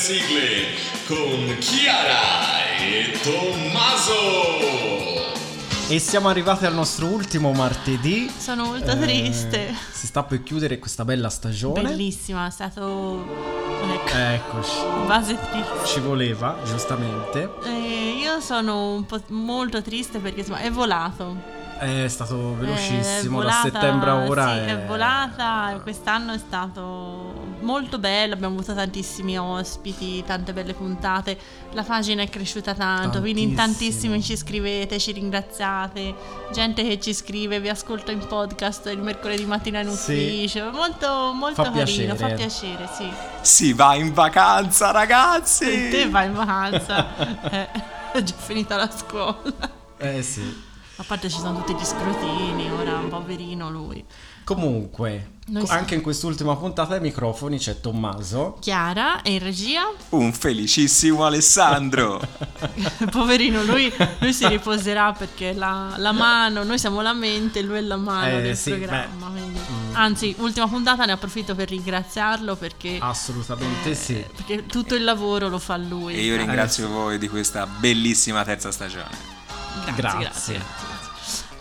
sigle, con Chiara e Tommaso. E siamo arrivati al nostro ultimo martedì. Sono molto Eh, triste. Si sta per chiudere questa bella stagione. Bellissima, è stato. Ecco, Eccoci. base triste. Ci voleva, giustamente. Eh, io sono un po' molto triste perché insomma è volato. È stato È velocissimo, volata, da settembre a ora. sì, è... è volata. Quest'anno è stato molto bello. Abbiamo avuto tantissimi ospiti, tante belle puntate. La pagina è cresciuta tanto. Quindi in tantissimi ci scrivete, ci ringraziate. Gente che ci scrive, vi ascolta in podcast il mercoledì mattina in Sì. ufficio. Molto, molto Fa carino. Fa piacere. piacere, sì. Si va in vacanza, ragazzi! Te vai in vacanza. Eh, è già finita la scuola. Eh sì. A parte ci sono tutti gli scrutini, ora un poverino lui. Comunque, Noi co- siamo- anche in quest'ultima puntata ai microfoni c'è Tommaso. Chiara è in regia. Un felicissimo Alessandro! Poverino, lui, lui si riposerà perché la, la mano, noi siamo la mente, lui è la mano Eh, del sì, programma. beh, quindi- mm. Anzi, ultima puntata ne approfitto per ringraziarlo perché, Assolutamente sì. perché tutto il lavoro lo fa lui. E io ringrazio Eh, sì. voi di questa bellissima terza stagione. Grazie. grazie, grazie.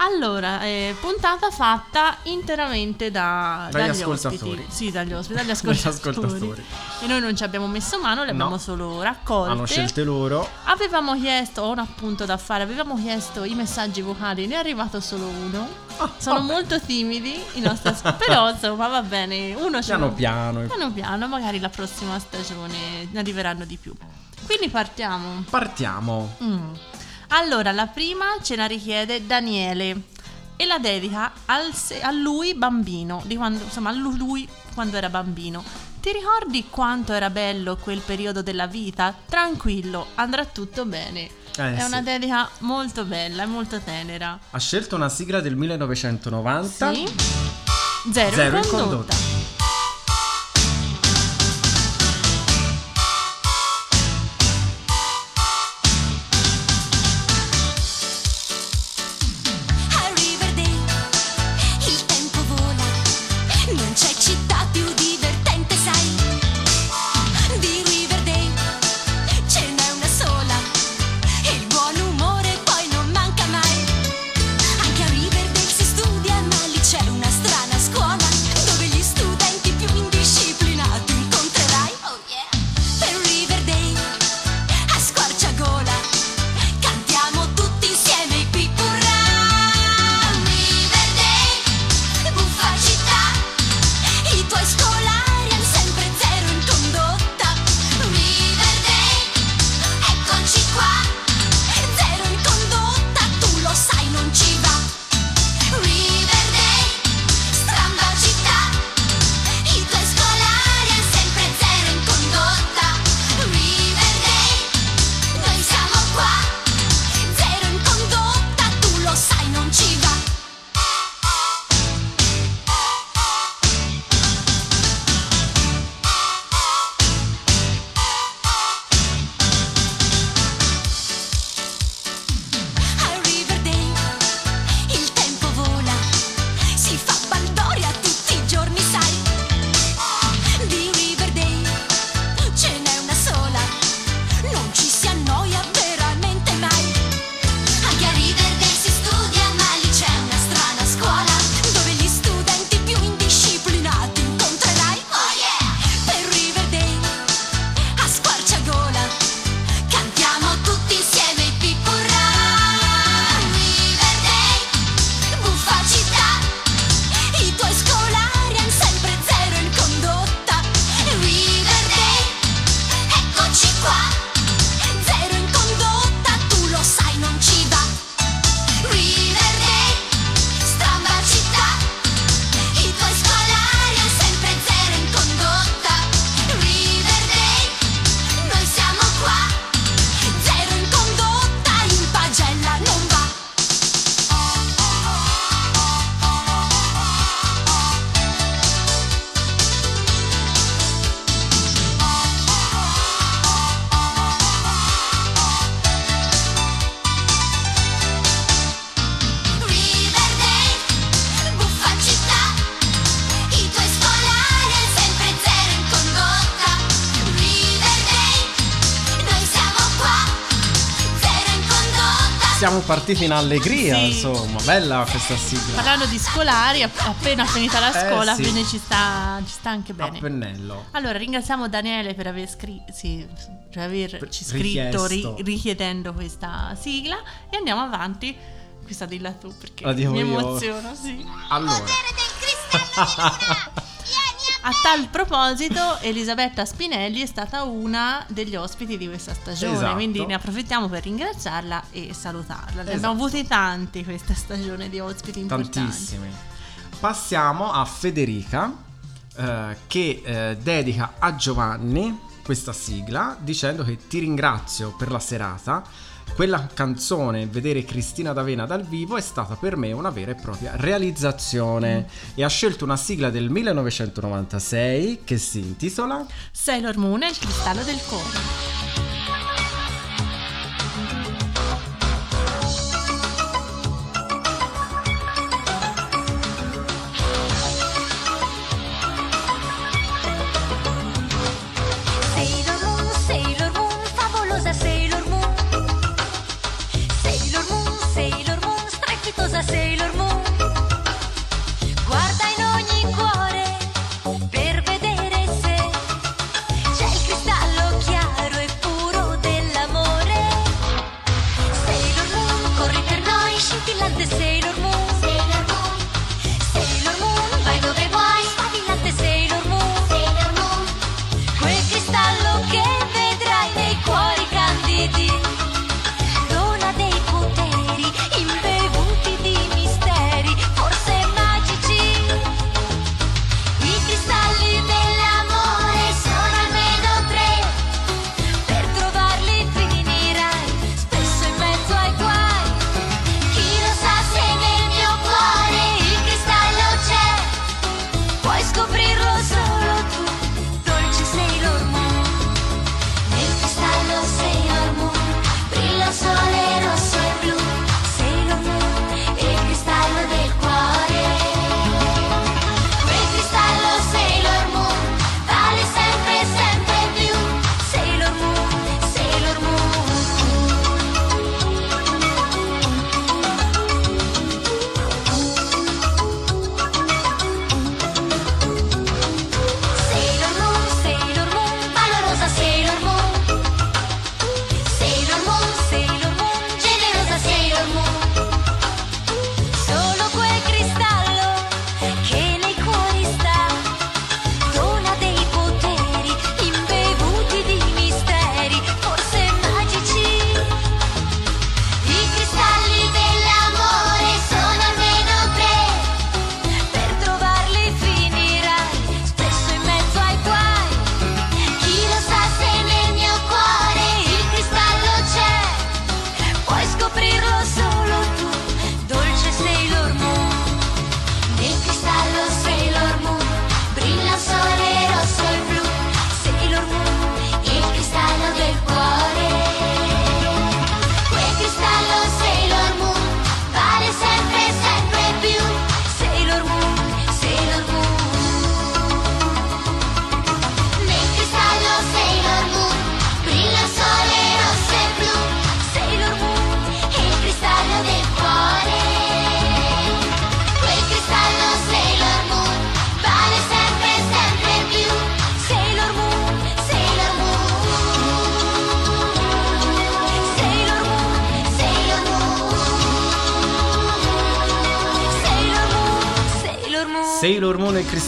Allora, eh, puntata fatta interamente da, Dagli dagli ascoltatori. ospiti. Sì, dagli ospiti, dagli Dagli ascoltatori. ascoltatori. E noi non ci abbiamo messo mano, le No. abbiamo solo raccolte. Hanno scelte loro. Avevamo chiesto, ho un appunto da fare, avevamo chiesto i messaggi vocali, ne è arrivato solo uno. Sono Ah, vabbè. molto timidi i nostri ascoltatori, però insomma va bene, uno ce Piano piano. Piano piano, magari la prossima stagione ne arriveranno di più. Quindi partiamo. Partiamo. Mm. Allora, la prima ce la richiede Daniele e la dedica se- a lui bambino, di quando, insomma, a lu- lui quando era bambino. Ti ricordi quanto era bello quel periodo della vita? Tranquillo, andrà tutto bene. Eh, È una sì. dedica molto bella e molto tenera. Ha scelto una sigla del 1990. Sì? Zero, Zero in in condotta. Siamo partiti in allegria, Sì. insomma, bella questa sigla. Parlando di scolari, app- appena finita la Eh, scuola, sì. quindi ci sta, ci sta anche A bene. pennello. Allora, ringraziamo Daniele per aver scritto, sì, cioè averci Per- scritto ri- richiedendo questa sigla e andiamo avanti. Questa dilla tu perché La dico mi io. emoziono, sì. Allora, A tal proposito, Elisabetta Spinelli è stata una degli ospiti di questa stagione, Esatto. quindi ne approfittiamo per ringraziarla e salutarla. Ne Esatto. abbiamo avuti tanti questa stagione di ospiti importanti. tantissimi. Passiamo a Federica eh, che eh, dedica a Giovanni questa sigla dicendo che ti ringrazio per la serata. Quella canzone, vedere Cristina D'Avena dal vivo, è stata per me una vera e propria realizzazione. E ha scelto una sigla del 1996 che si intitola Sailor Moon e il cristallo del cuore.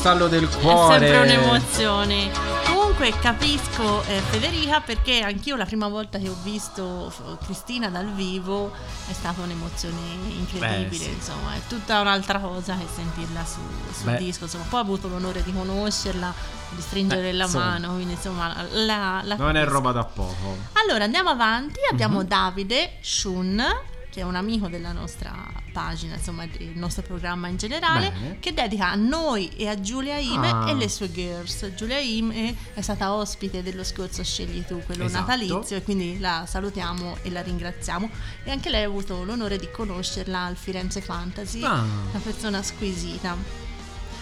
Cristallo del È cuore. sempre un'emozione. Comunque capisco eh, Federica perché anch'io la prima volta che ho visto Cristina dal vivo è stata un'emozione incredibile, Beh, sì. insomma, è tutta un'altra cosa che sentirla su, sul disco, insomma, poi ho avuto l'onore di conoscerla, di stringere Eh, la insomma. mano, quindi insomma la, la Non è roba da poco. Allora andiamo avanti, abbiamo Mhm. Davide Shun, che è un amico della nostra pagina, insomma del nostro programma in generale, Bene. che dedica a noi e a Giulia Ime Ah. e le sue girls. Giulia Ime è stata ospite dello scorso Scegli tu, quello Esatto. natalizio, e quindi la salutiamo e la ringraziamo. E anche lei ha avuto l'onore di conoscerla al Firenze Fantasy, Ah. una persona squisita.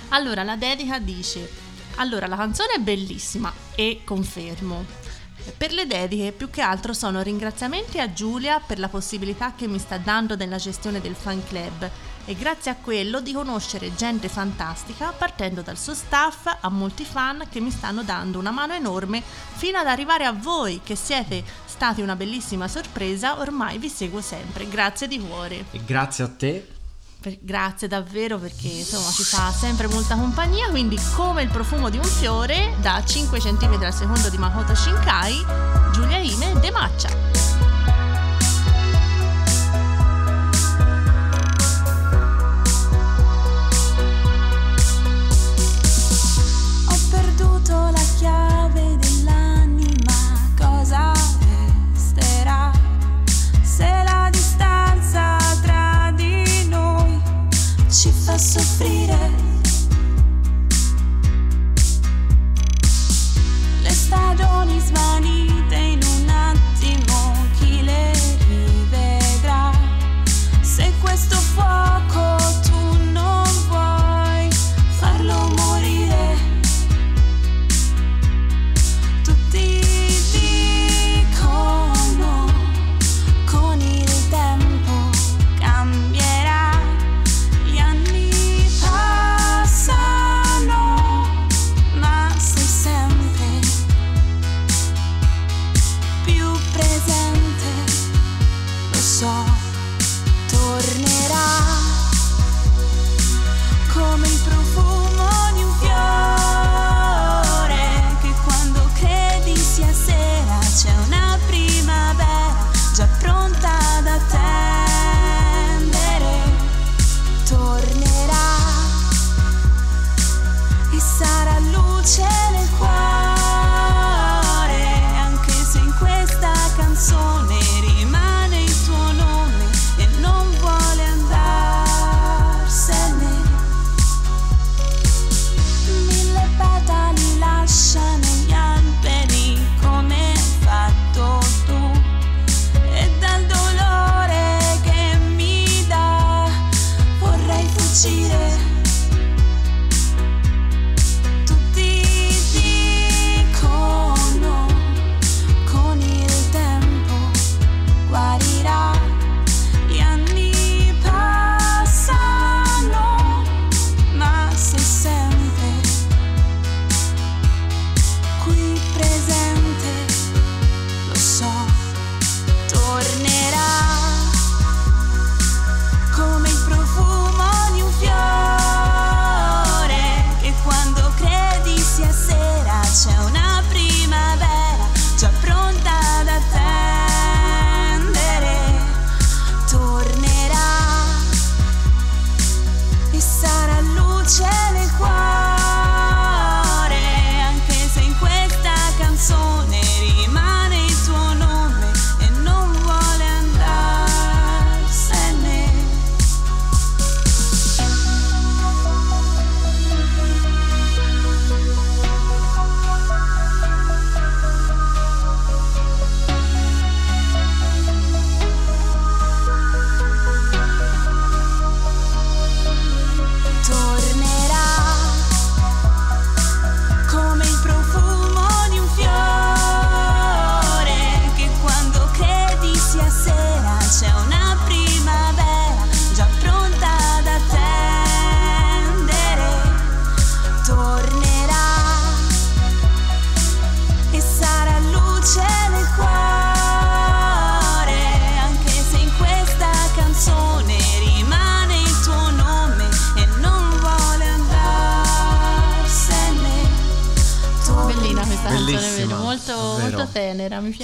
Allora, la dedica dice: Allora, la canzone è bellissima e confermo. Per le dediche più che altro sono ringraziamenti a Giulia per la possibilità che mi sta dando nella gestione del fan club e grazie a quello di conoscere gente fantastica partendo dal suo staff a molti fan che mi stanno dando una mano enorme fino ad arrivare a voi che siete stati una bellissima sorpresa, ormai vi seguo sempre, grazie di cuore. E grazie a te. Per- grazie davvero perché insomma ci fa sempre molta compagnia, quindi come il profumo di un fiore da 5 cm al secondo di Makoto Shinkai, Giulia Ime De Maccia. Ho perduto la chiave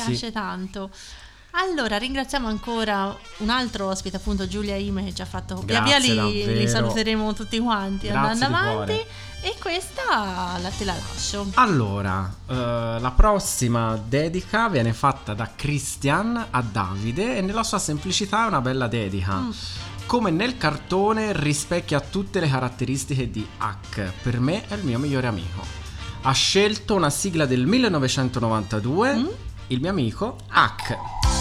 piace tanto. Allora, ringraziamo ancora un altro ospite, appunto Giulia Ime, che ci ha fatto via via Grazie, li, li saluteremo tutti quanti Grazie andando avanti. cuore. E questa la, te la lascio. Allora, eh, la prossima dedica viene fatta da Christian a Davide e nella sua semplicità è una bella dedica. Mm. Come nel cartone rispecchia tutte le caratteristiche di Hack, per me è il mio migliore amico. Ha scelto una sigla del 1992, Mm? Il mio amico Hack.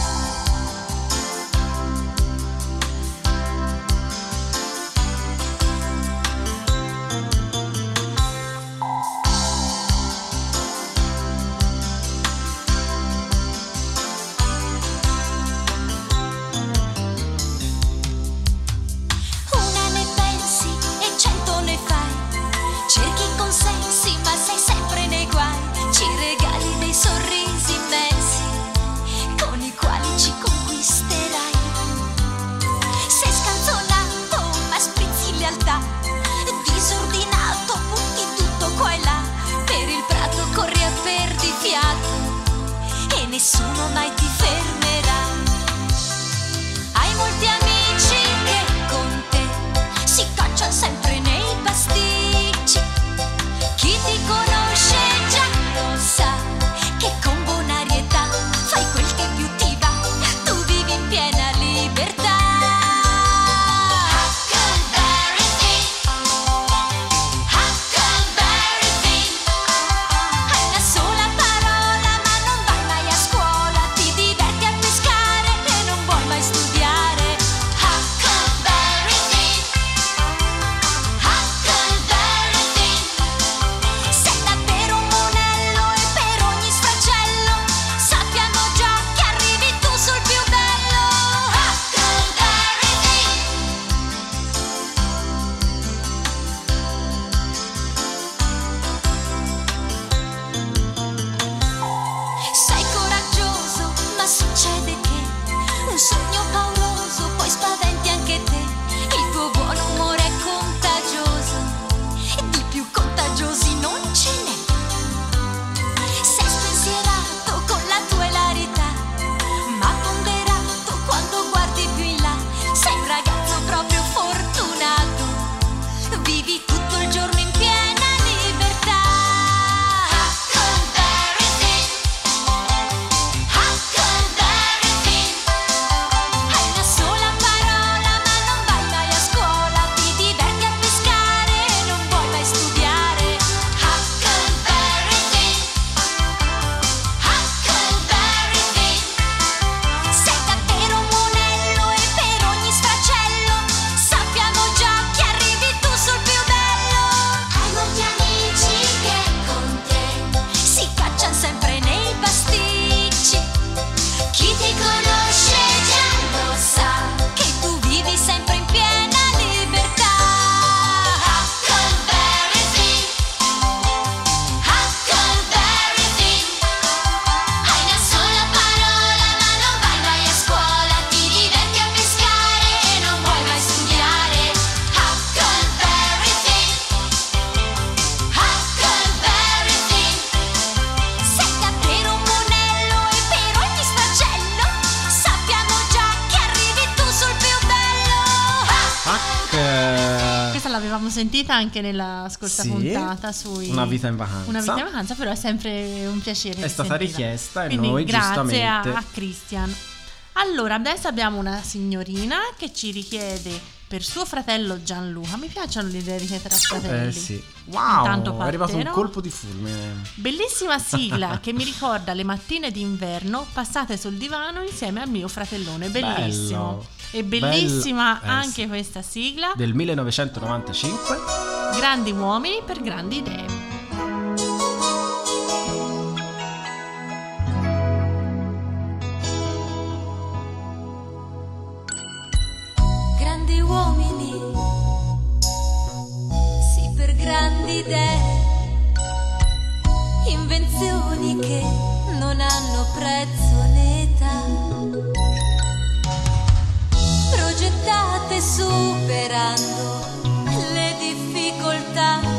riuscita anche nella scorsa sì, puntata sui Una vita in vacanza. Una vita in vacanza, però è sempre un piacere. È stata sentirla. richiesta e Quindi noi grazie a, a Christian. Allora, adesso abbiamo una signorina che ci richiede per suo fratello Gianluca. Mi piacciono le dediche tra eh, fratelli. Eh sì. Wow, Intanto è arrivato un colpo di fulmine. Bellissima sigla che mi ricorda le mattine d'inverno passate sul divano insieme al mio fratellone. Bellissimo. Bello. E bellissima Bell- eh, anche eh, questa sigla. Del 1995. Grandi uomini per grandi idee. Grandi uomini, sì per grandi idee, invenzioni che non hanno prezzo né età gettate superando le difficoltà.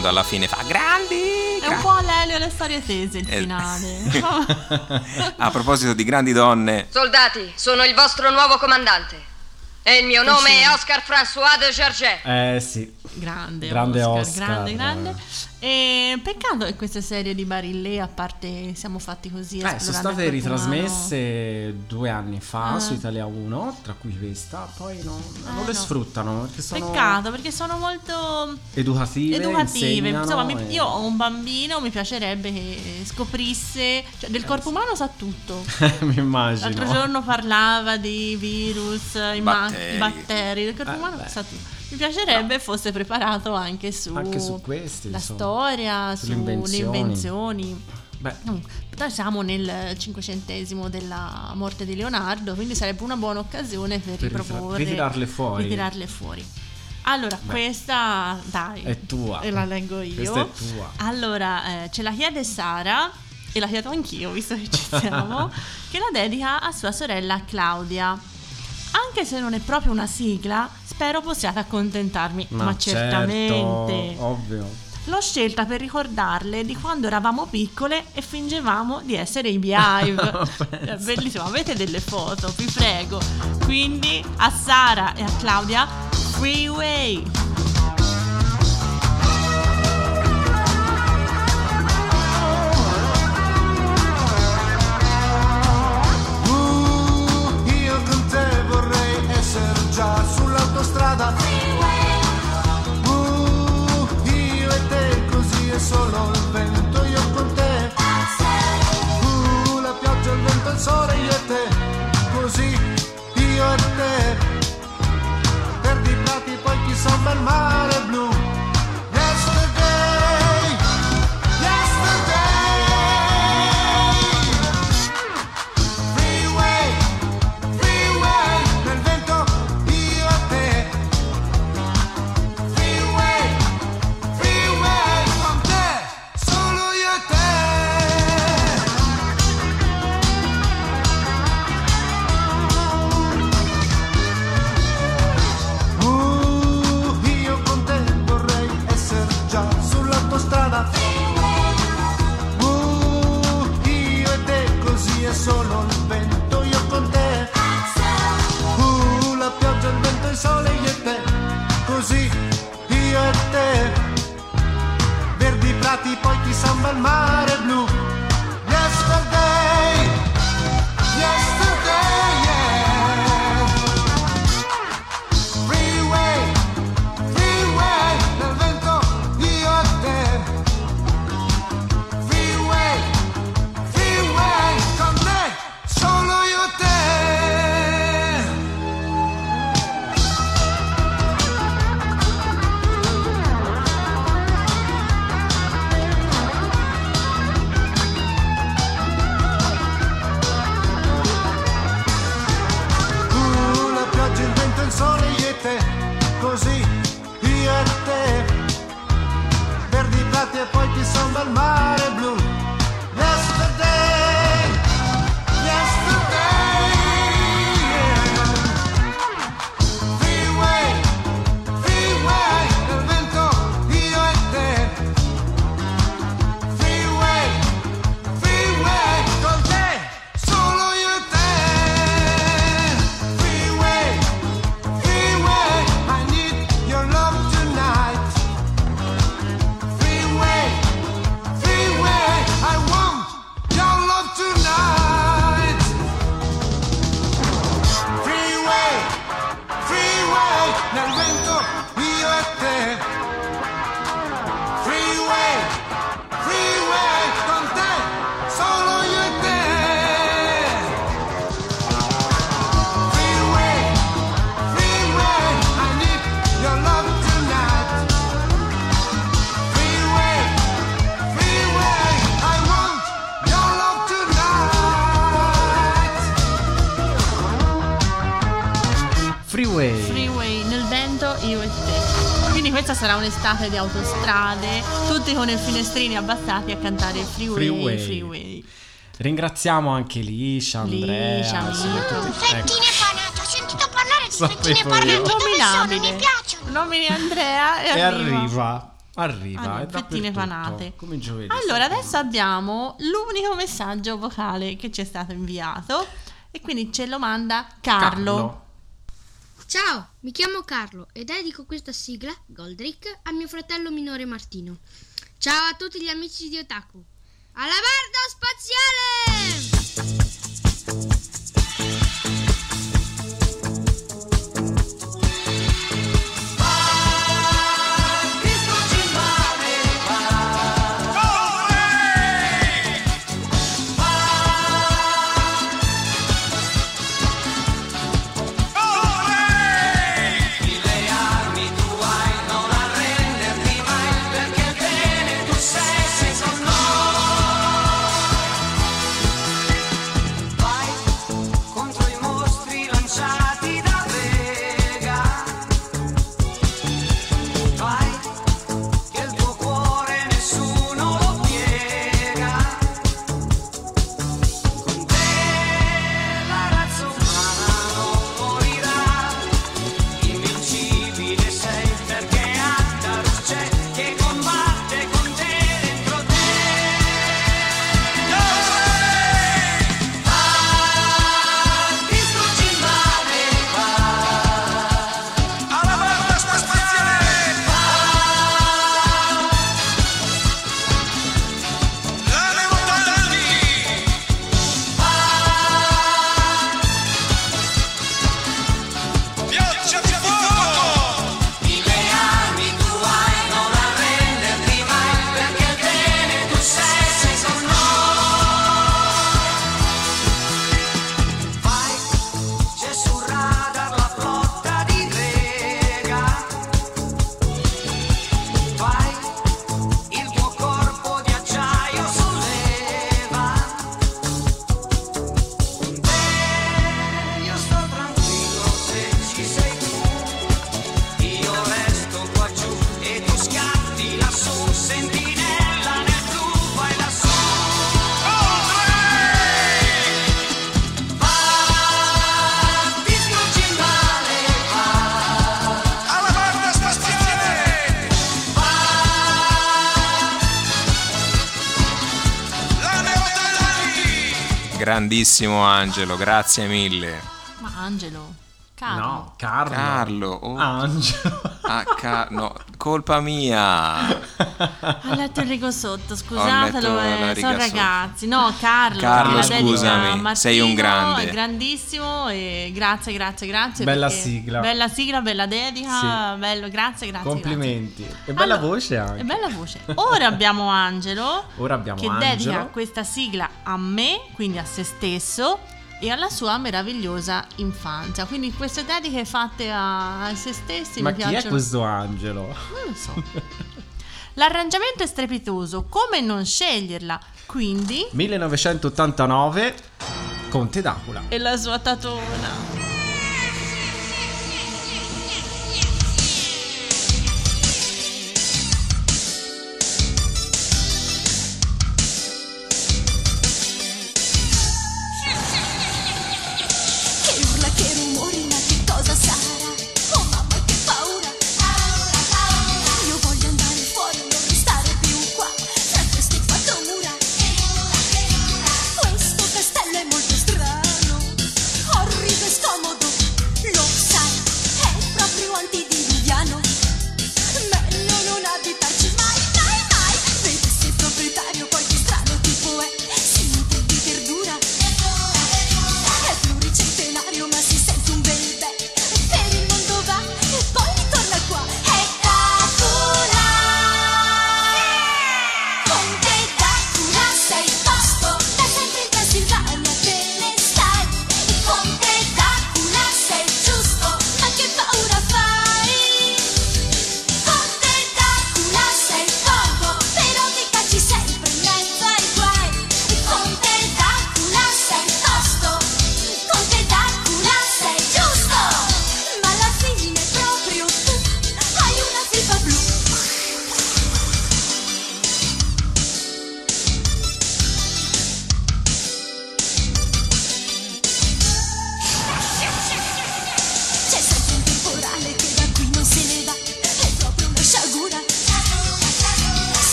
Quando alla fine fa grandi. È un gra-". po' l'elio alle storie tese il Eh. finale. A proposito di grandi donne, Soldati, sono il vostro nuovo comandante. E il mio nome è Oscar François de Gerget. Eh sì. grande, Grande Oscar, Oscar. grande, grande. E peccato che queste serie di Barillé, a parte siamo fatti così. Eh, sono state corpo umano. ritrasmesse due anni fa Ah. su Italia 1, tra cui questa, poi non, non Eh, le no. sfruttano perché sono Peccato perché sono molto educative, educative. Insomma, mi- e- io ho un bambino, mi piacerebbe che scoprisse, cioè del corpo umano sa tutto. mi immagino. L'altro giorno parlava di virus, i ma- Batteri. i batteri, del corpo Eh, umano beh. sa tutto. Mi piacerebbe fosse preparato anche su, Anche su questi, la insomma. storia, Sulle invenzioni. invenzioni. Beh, Però siamo nel cinquecentesimo della morte di Leonardo, quindi sarebbe una buona occasione per, Per riproporre, ritirarle fuori. ritirarle fuori. Allora, Beh. questa dai, È tua. E la leggo io. Questa è tua. Allora, eh, ce la chiede Sara, e la chiedo anch'io, visto che ci siamo, che la dedica a sua sorella Claudia. Anche se non è proprio una sigla, spero possiate accontentarmi, ma, certamente. certo, ovvio. L'ho scelta per ricordarle di quando eravamo piccole e fingevamo di essere i Beehive. È bellissimo, avete delle foto, vi prego. Quindi a Sara e a Claudia, Freeway. Già sull'autostrada. Uh, io e te così è solo il vento, io con te. Uh, la pioggia, il vento, il sole, io e te. Così io e te. Perdi i prati, poi chissà un bel mare è solo il vento, io con te. Uh, la pioggia, il vento, il sole, io e te. Così io e te. Verdi prati, poi chissà un bel mare blu. Un'estate di autostrade, tutti con i finestrini abbassati a cantare Freeway, Freeway. Freeway. Ringraziamo anche Liscia, Andrea, Liscia, tutti- ecco. Fettine panate, ho sentito parlare di fettine panate. Dove sono? Innominabile. Mi piacciono. Nomini Andrea e, E arriva. arriva. Arriva, è fettine panate. Come giovedì. Allora, sappiamo. adesso abbiamo l'unico messaggio vocale che ci è stato inviato e quindi ce lo manda Carlo. Ciao, mi chiamo Carlo e dedico questa sigla, Goldrick, a mio fratello minore Martino. Ciao a tutti gli amici di Otaku. Alla spaziale! Grandissimo Angelo, grazie mille. Ma Angelo, Carlo. No, Carlo. Carlo, oh. Angelo. Ah, ca- no, colpa mia. Ha letto il rigo sotto, Ho scusatelo, eh, sono sotto. ragazzi. No, Carlo. Carlo, scusami, Martino, sei un grande. È grandissimo e grazie, grazie, grazie. Bella sigla. Bella sigla, bella dedica, bello, grazie, grazie. Complimenti. E bella Allora, voce anche. E bella voce. Ora abbiamo Angelo Ora abbiamo che Angelo. dedica questa sigla a me, quindi a se stesso e alla sua meravigliosa infanzia. Quindi queste dediche fatte a, a se stessi Ma mi chi è piacciono. questo angelo? Non lo so. L'arrangiamento è strepitoso, come non sceglierla? Quindi 1989, Conte d'Acula. e la sua tatona.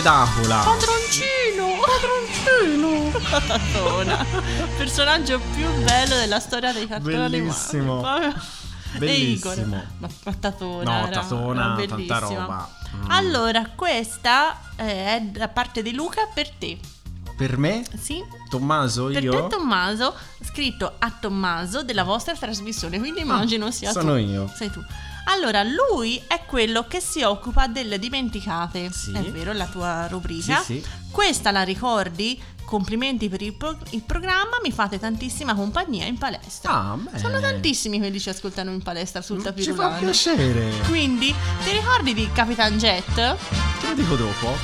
Conte d'Aquila. Padroncino! Padroncino! Personaggio più bello della storia dei cartoni animati. Bellissimo. Bellissimo. Igor. Ma Patatona. No, era- Tatona, era tanta roba. Mm. Allora, questa eh, è da parte di Luca per te. Per me, Sì? Tommaso, Per io te Tommaso, scritto a Tommaso della vostra trasmissione, quindi immagino sia Ah, sono tu. io. Sei tu. Allora, lui è quello che si occupa delle dimenticate. Sì. È vero, la tua rubrica. Sì, sì. Questa la ricordi? Complimenti per il, pro- il programma, mi fate tantissima compagnia in palestra. Ah, bene. Sono tantissimi quelli che ci ascoltano in palestra sul Ci fa tapirulano. piacere. Quindi, ti ricordi di Capitan Jet? Te lo dico dopo.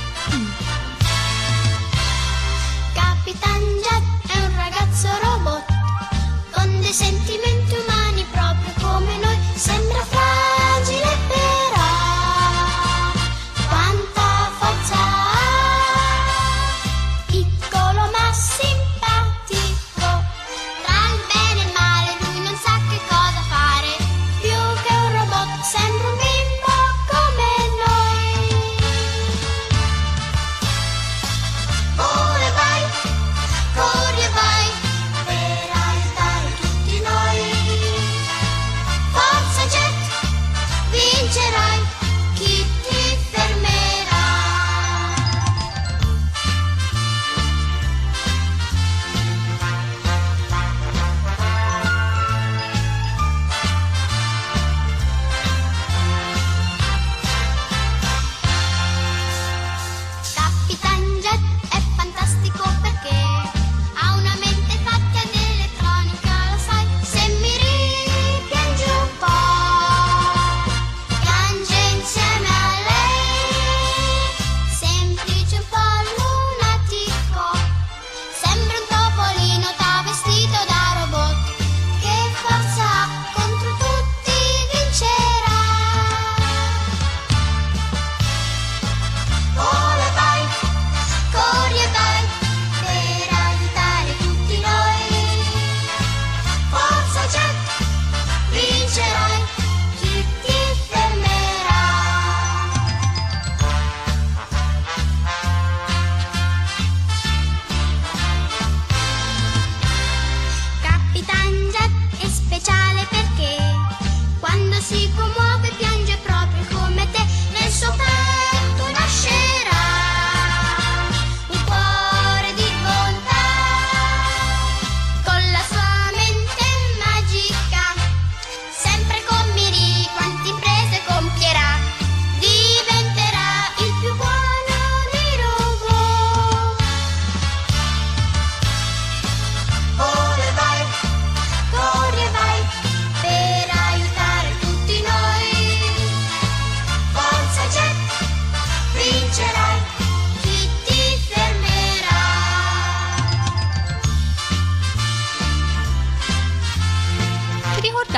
Capitan Jet è un ragazzo robot con dei sentimenti umani proprio come noi.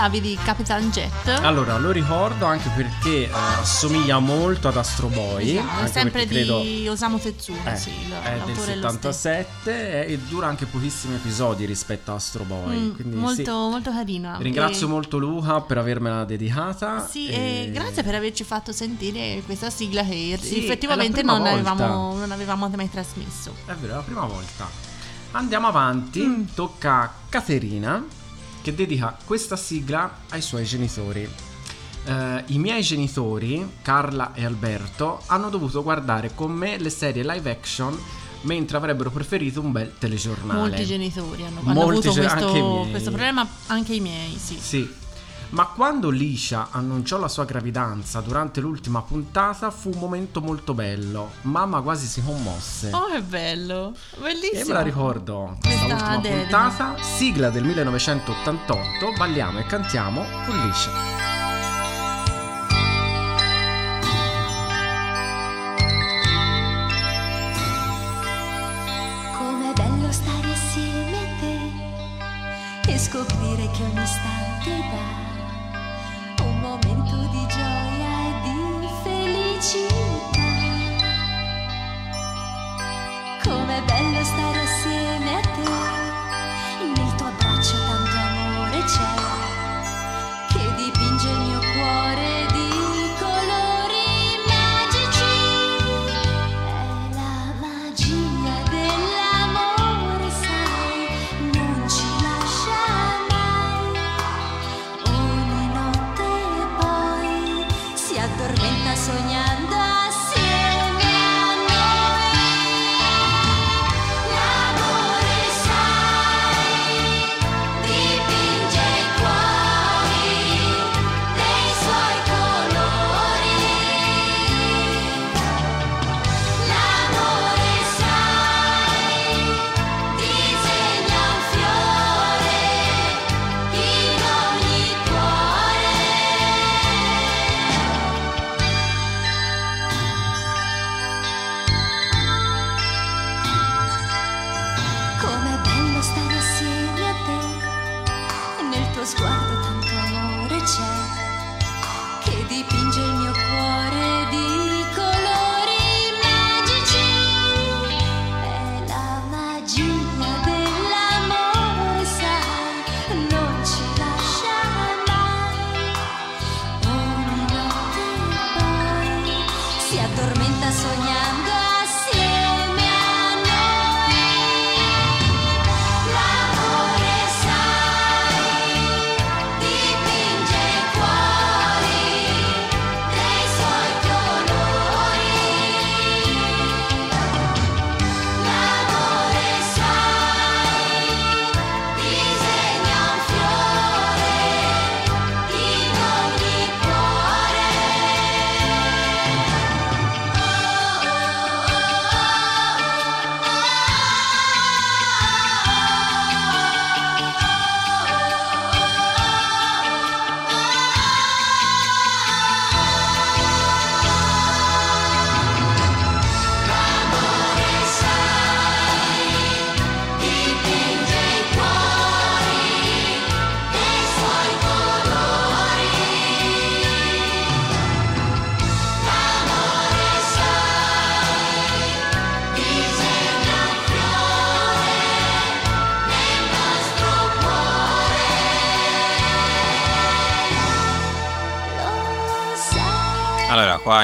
Ricordavi di Capitan Jet? Allora, lo ricordo anche perché eh, assomiglia molto ad Astro Boy. Esatto, sempre perché credo- di Osamu Tezuka, eh, sì, è del l'autore è lo stesso. 77 e dura anche pochissimi episodi rispetto a Astro Boy. Mm, quindi molto, sì. molto carina. Ringrazio E- molto Luca per avermela dedicata. Sì, e- e grazie per averci fatto sentire questa sigla che Sì, effettivamente non avevamo, non avevamo mai trasmesso. È vero, è la prima volta. Andiamo avanti. Mm. Tocca a Caterina che dedica questa sigla ai suoi genitori. Eh, I miei genitori, Carla e Alberto, hanno dovuto guardare con me le serie live action mentre avrebbero preferito un bel telegiornale. Molti genitori hanno, hanno avuto gen- questo, questo problema, anche i miei, sì. Sì. Ma quando Liscia annunciò la sua gravidanza durante l'ultima puntata fu un momento molto bello. Mamma quasi si commosse. Oh, che bello! Bellissimo! E me la ricordo, questa ultima dedica. puntata, sigla del 1988, balliamo e cantiamo con Liscia. Com'è bello stare assieme a te e scoprire che ogni istante 情。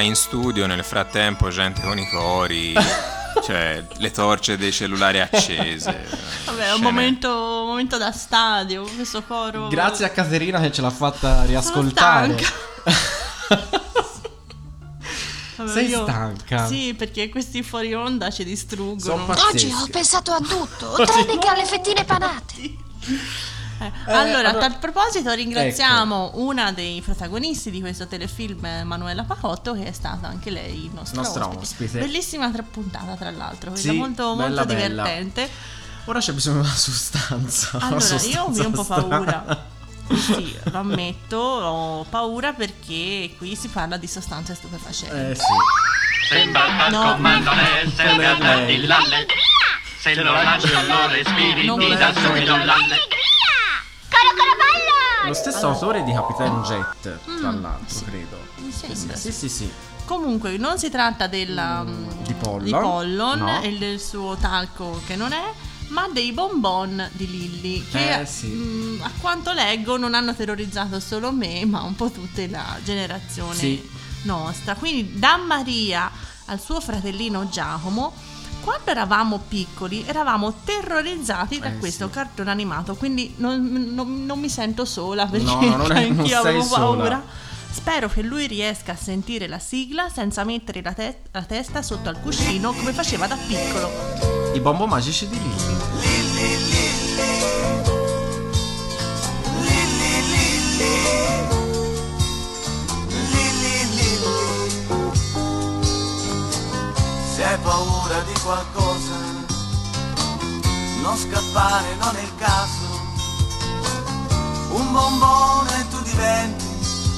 In studio nel frattempo gente con i cori, cioè le torce dei cellulari accese. Vabbè, è un momento, un momento da stadio, questo coro. Grazie a Caterina che ce l'ha fatta riascoltare. Vabbè, Sei io- stanca? Sì, perché questi fuori onda ci distruggono. Oggi ho pensato a tutto, tranne che alle fettine panate. Eh, allora, allora- a tal proposito ringraziamo una dei protagonisti di questo telefilm, Manuela Pacotto, che è stata anche lei il nostro, Nostra ospite. ospite. Bellissima tra puntata, tra l'altro, quella Sì, molto, bella, molto bella. divertente. Ora c'è bisogno di una sostanza. una Allora, io sostanza ho un po' paura. Sì, lo ammetto, ho paura perché qui si parla di sostanze stupefacenti. Eh sì. Sembra No. talco ma non è, serve a Non è darti lalle. Se lo lasci lo respiri, Non ti vero. subito lalle. Lo stesso autore di Capitan Jet, tra Mm, l'altro, sì. credo. Mi sembra, Sì, sì, sì. Comunque, non si tratta della, mm, di Pollon, di Pollon no. e del suo talco che non è, ma dei bonbon di Lilly che Eh, sì. mm, a quanto leggo non hanno terrorizzato solo me, ma un po' tutta la generazione Sì. nostra. Quindi da Maria al suo fratellino Giacomo quando eravamo piccoli eravamo terrorizzati da Eh, questo sì. cartone animato, quindi non, non- non mi sento sola perché No, no, non è- non anch'io sei avevo sola. paura. Spero che lui riesca a sentire la sigla senza mettere la, te- la testa sotto al cuscino come faceva da piccolo. I bonbon magici di Lilly. Paura di qualcosa, non scappare, non è il caso. Un bombone tu diventi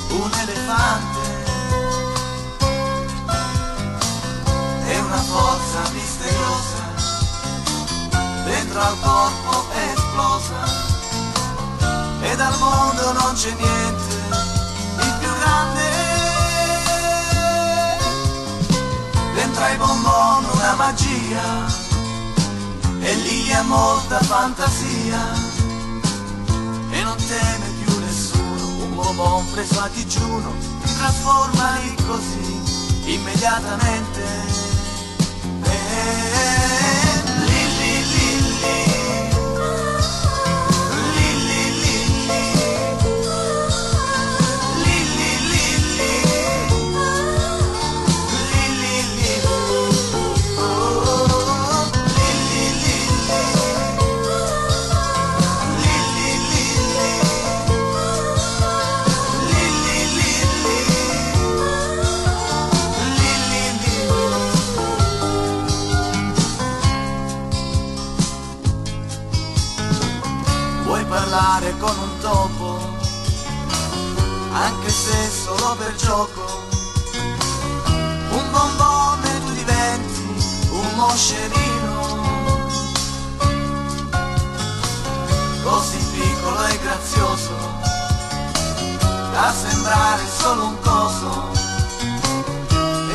un elefante. È una forza misteriosa, dentro al corpo è esplosa. E dal mondo non c'è niente Dentro ai bonbon una magia. E lì ha molta fantasia. E non teme più nessuno. Un bonbon preso a digiuno ti trasforma lì così immediatamente. Eh, lì, lì, topo? Anche se solo per gioco. Un bombone tu diventi un moscerino. Così piccolo e grazioso da sembrare solo un coso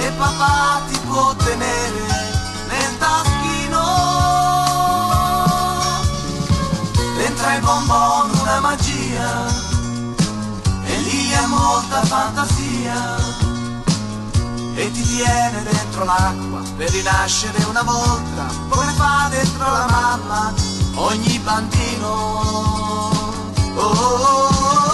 e papà ti può tenere molta fantasia. E ti tiene dentro l'acqua per rinascere una volta come fa dentro la mamma ogni bambino. Oh, oh, oh,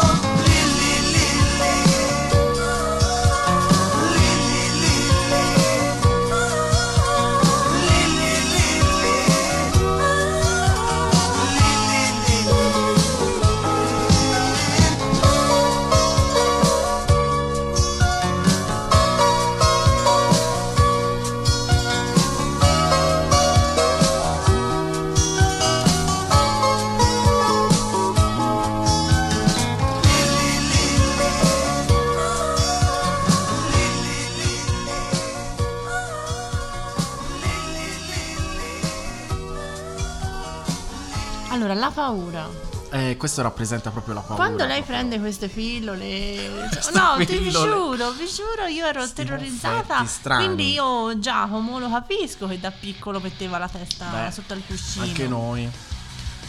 Allora, la paura. Eh, questo rappresenta proprio la paura. Quando lei proprio. prende queste pillole, no, ti pillole. giuro, vi giuro, io ero terrorizzata. effetti strani. Quindi io Giacomo lo capisco che da piccolo metteva la testa Beh, sotto il cuscino. Anche noi.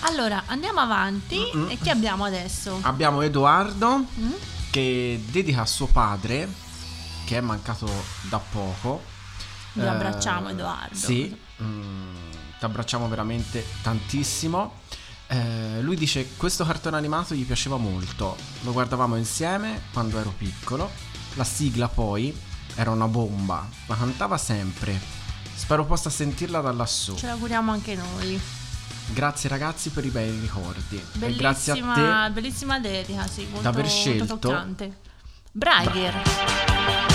Allora, andiamo avanti. Mm-mm. E chi abbiamo adesso? Abbiamo Edoardo Mm? che dedica a suo padre, che è mancato da poco. Lo Eh, abbracciamo, Edoardo. Sì, mm, ti abbracciamo veramente tantissimo. Eh, lui dice questo cartone animato gli piaceva molto, lo guardavamo insieme quando ero piccolo, la sigla poi era una bomba, la cantava sempre, spero possa sentirla da lassù. Ce l'auguriamo anche noi. Grazie ragazzi per i bei ricordi e grazie a te Bellissima, bellissima dedica, sì, molto, aver molto scelto- toccante. Braiger. colpo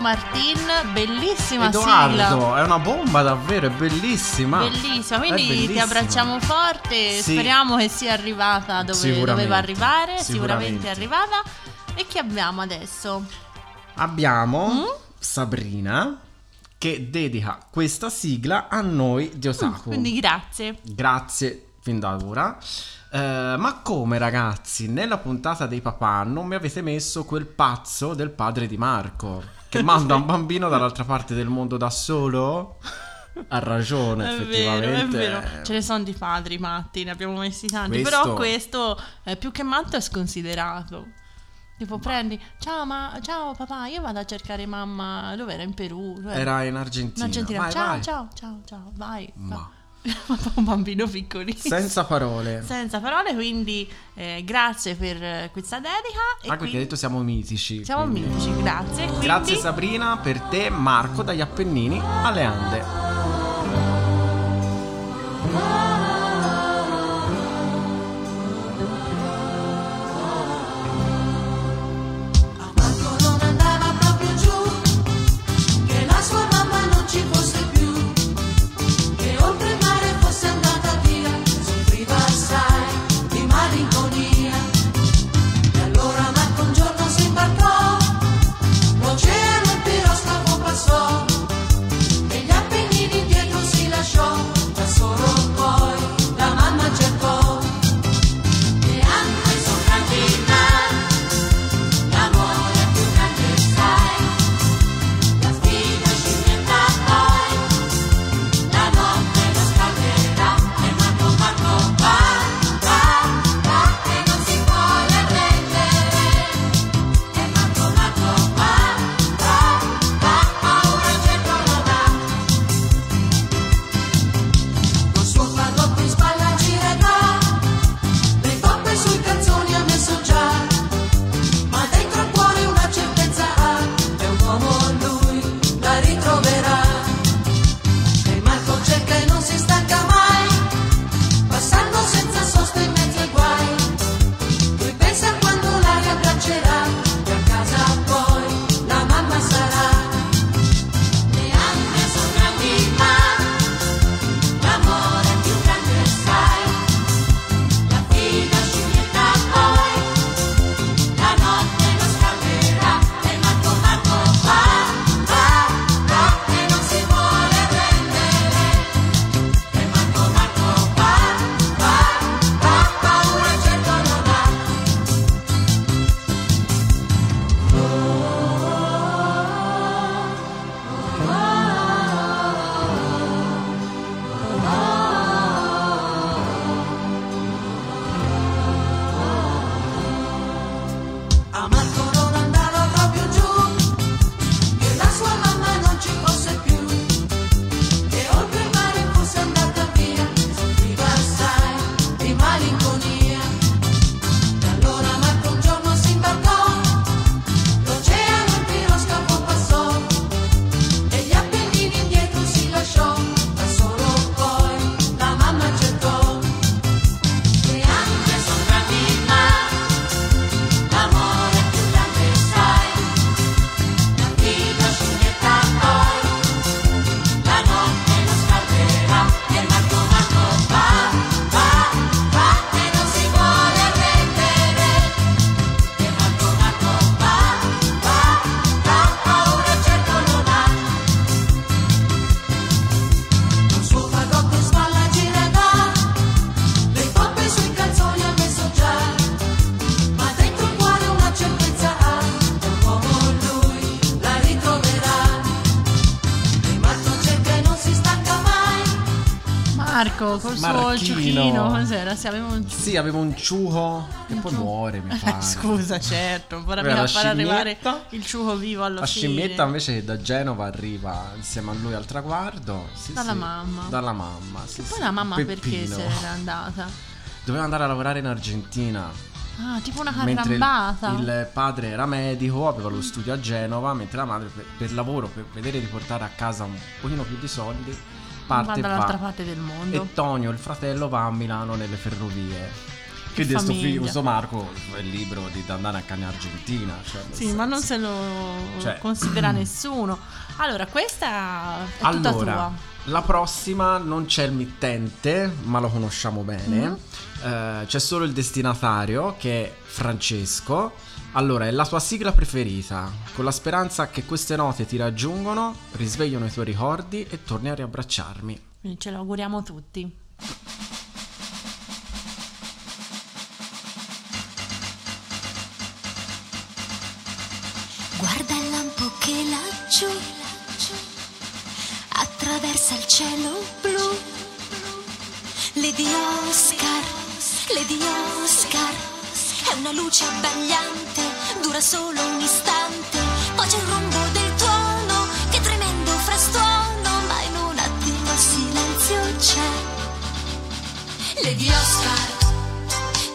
Franco Martin, bellissima Edoardo sigla. è una bomba davvero, è bellissima. Bellissima, quindi ti bellissima. abbracciamo forte. Sì. Speriamo che sia arrivata dove doveva arrivare. Sicuramente. sicuramente. è arrivata. E chi abbiamo adesso? Abbiamo Mm? Sabrina che dedica questa sigla a noi di Otaku. Quindi grazie. Grazie fin da ora. Eh, ma come ragazzi, nella puntata dei papà non mi avete messo quel pazzo del padre di Marco che manda un bambino dall'altra parte del mondo da solo? Ha ragione, È vero, effettivamente. è vero. Ce ne sono di padri matti, ne abbiamo messi tanti. Questo- Però questo, eh, più che matto, è sconsiderato. Tipo prendi, ciao ma ciao papà, io vado a cercare mamma, dove era in Perù? Cioè, Era in Argentina. in Argentina. Vai, ciao, vai. ciao, ciao, ciao, vai. Ma un bambino piccolissimo. senza parole. Senza parole, quindi eh, grazie per questa dedica. E perché quindi- hai detto siamo mitici. siamo quindi- mitici, grazie. Quindi, Grazie Sabrina, per te Marco dagli Appennini alle Ande. Marco col suo Marchino. ciuchino, cos'era? Sì, avevo un Sì, avevo un ciuho che poi muore, mi pare. Scusa, certo, ora Aveva mi la far arrivare il ciuco vivo alla La fine. scimmietta invece da Genova arriva insieme a lui al traguardo. Sì, Dalla sì. mamma. Dalla mamma, sì, Poi la mamma perché Peppino. se n'era andata? Doveva andare a lavorare in Argentina. Ah, tipo una Mentre il, il padre era medico, aveva lo studio a Genova, mentre la madre per, per lavoro, per vedere di portare a casa un pochino più di soldi, parte e dall'altra va. parte del mondo. E Tonio, il fratello, va a Milano nelle ferrovie. Che Quindi sto, figlio, Marco è libero di andare anche in Argentina. Cioè, Sì, ma non senso- se lo Cioè- considera nessuno. Allora, questa è tutta Allora, tua. la prossima non c'è il mittente, ma lo conosciamo bene. Mm. Eh, c'è solo il destinatario che è Francesco. Allora, è la tua sigla preferita, con la speranza che queste note ti raggiungono, risvegliano i tuoi ricordi e torni a riabbracciarmi. Ce lo auguriamo tutti. Guarda il lampo che laggiù attraversa il cielo blu. Lady Oscar, Lady Oscar, è una luce abbagliante dura solo un istante, poi c'è il rombo del tuono, che tremendo frastuono, ma in un attimo il silenzio c'è. Lady Oscar,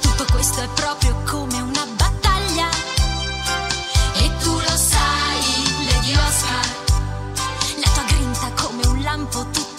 tutto questo è proprio come una battaglia. E tu lo sai, Lady Oscar, la tua grinta come un lampo tutto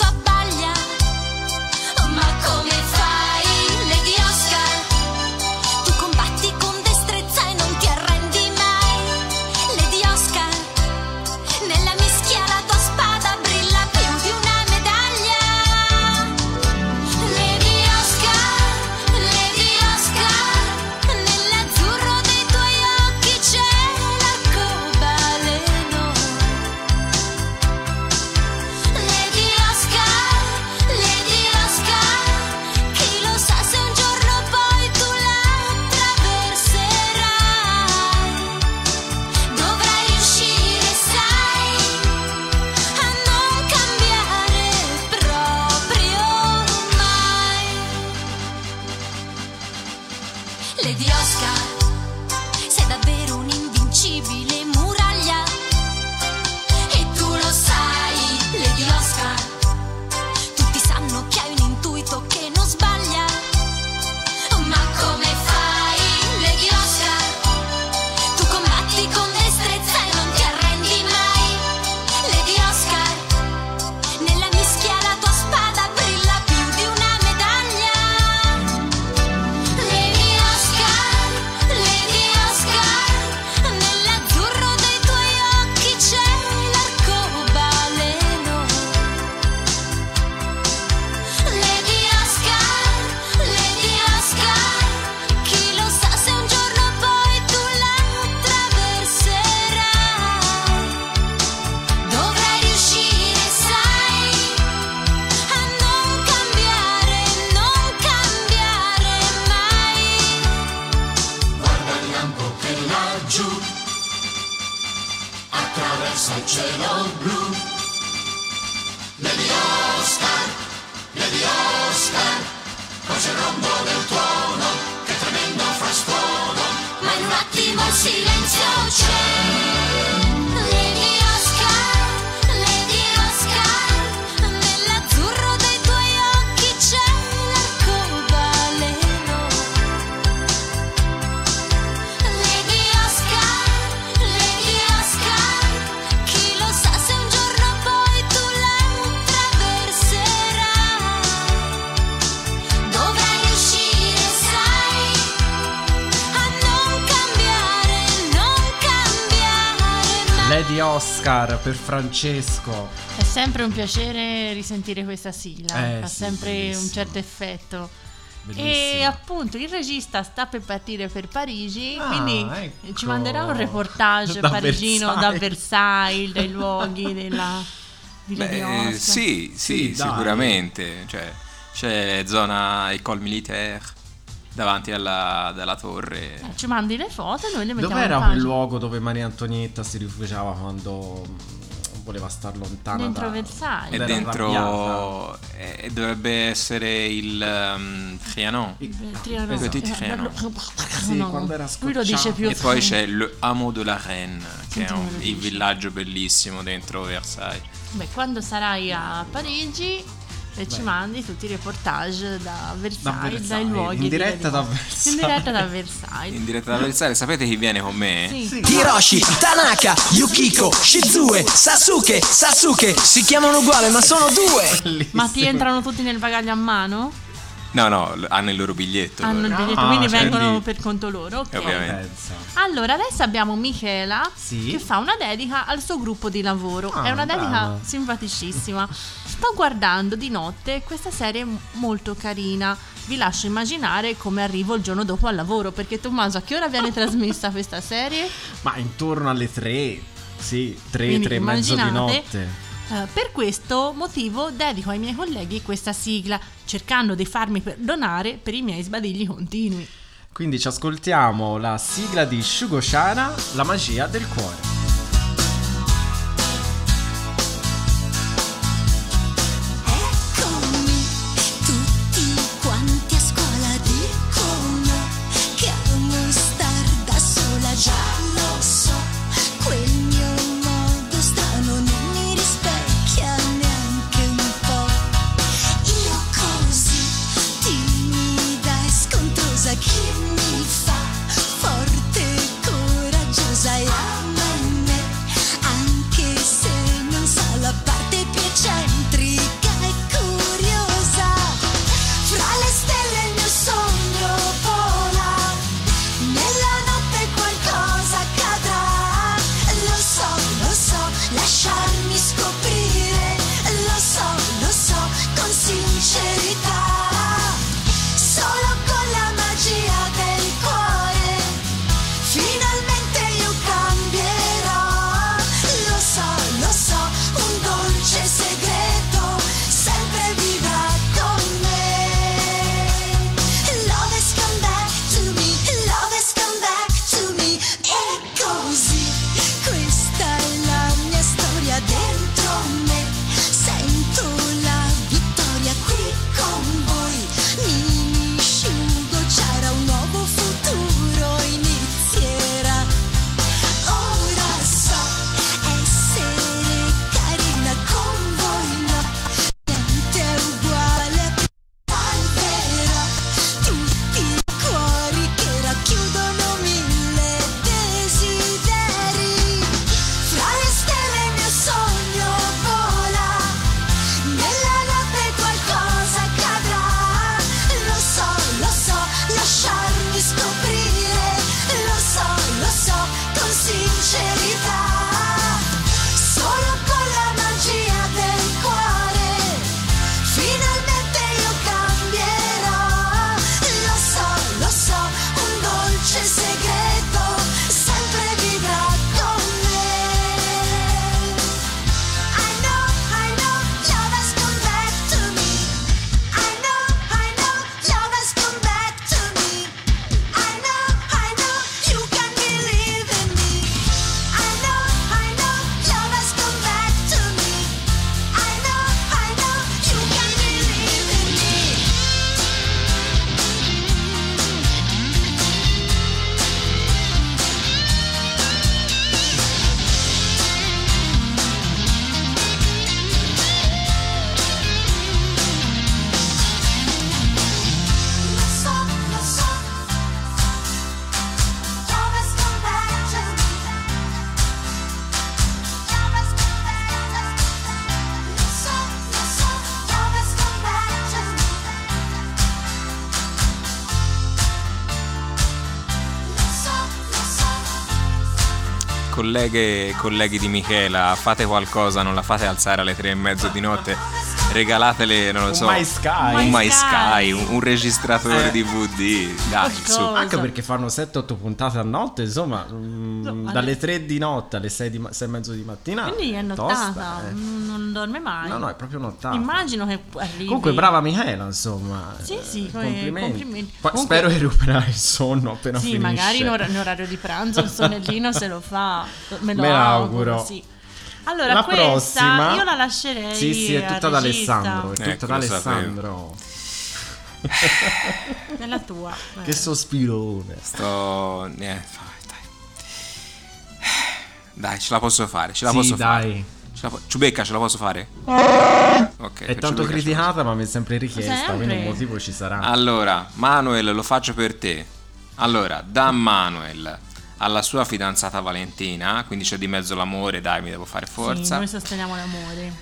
per Francesco. È sempre un piacere risentire questa sigla, Eh, ha sì, sempre un bellissimo. certo effetto. E Bellissimo. appunto il regista sta per partire per Parigi, Ah, quindi ecco. ci manderà un reportage Da parigino da Versailles. Versailles, dai luoghi della Beh, sì, sì, Sì, sicuramente. Cioè, c'è zona École Militaire davanti alla, dalla torre. Eh, Ci mandi le foto e noi le mettiamo Dov'era quel luogo dove Maria Antonietta si rifugiava quando mm, voleva star lontana Dentro da... Versailles. E Era dentro eh, dovrebbe essere il um, Trianon. Trianon. Petit Trianon. Sì, No, quando era Lui lo dice scocciato. più E poi c'è le Hameau de la Reine, che è un, il villaggio bellissimo dentro Versailles. Beh, quando sarai a Parigi e ci mandi tutti i reportage da Versailles, Versailles, dai luoghi in di diretta da Versailles. in diretta da Versailles. In diretta da Versailles, sapete chi viene con me? sì. Hiroshi, Tanaka, Yukiko, Shizue, Sasuke, Sasuke. Si chiamano uguale ma sono due. Ma ti entrano tutti nel bagaglio a mano? No, no, hanno il loro biglietto. hanno il loro. biglietto Ah, quindi cioè, vengono quindi- per conto loro ok Ovviamente. Allora adesso abbiamo Michela Sì. che fa una dedica al suo gruppo di lavoro Ah, è una dedica brava. simpaticissima sto guardando di notte questa serie molto carina vi lascio immaginare come arrivo il giorno dopo al lavoro perché Tommaso a che ora viene trasmessa questa serie? Ma intorno alle tre, sì, tre, Quindi tre e mezzo di notte. Eh, per questo motivo dedico ai miei colleghi questa sigla, cercando di farmi perdonare per i miei sbadigli continui. Quindi ci ascoltiamo la sigla di Shugoshana, La magia del cuore. Colleghe e colleghi di Michela, fate qualcosa, non la fate alzare alle tre e mezzo di notte. Regalatele, non lo Un so, MySky. un MySky. MySky, un, un registratore Eh. DVD. Dai, su. Anche perché fanno 7-8 puntate a notte, insomma, mm, Insomma, dalle alle- 3 di notte alle 6, di ma- 6 e mezzo di mattina. Quindi è nottata, tosta, eh. non dorme mai. No, no, è proprio nottata. Immagino che arrivi. Comunque, brava Michela, insomma. Sì, sì, Eh, complimenti. complimenti. Poi Comunque- spero di recuperare il sonno appena Sì, finisce. magari in, or- in orario di pranzo il sonnellino se lo fa. Me lo Me auguro. l'auguro. sì. Allora, La questa prossima- io la lascerei. Sì, sì, è tutta da. Alessandro. È tutta Ecco, sapevo. Alessandro. Nella tua. eh. Che sospirone. Sto. Vai, dai. Dai, ce la posso fare, ce la Sì, posso dai. fare. Ce la po- Ciubecca, ce la posso fare? Ok. È tanto Ciubecca criticata, ma mi è sempre richiesta. Sempre. Quindi un motivo ci sarà. Allora, Manuel, lo faccio per te. Allora, da Manuel alla sua fidanzata Valentina, quindi c'è di mezzo l'amore, dai, mi devo fare Sì, forza. noi sosteniamo l'amore.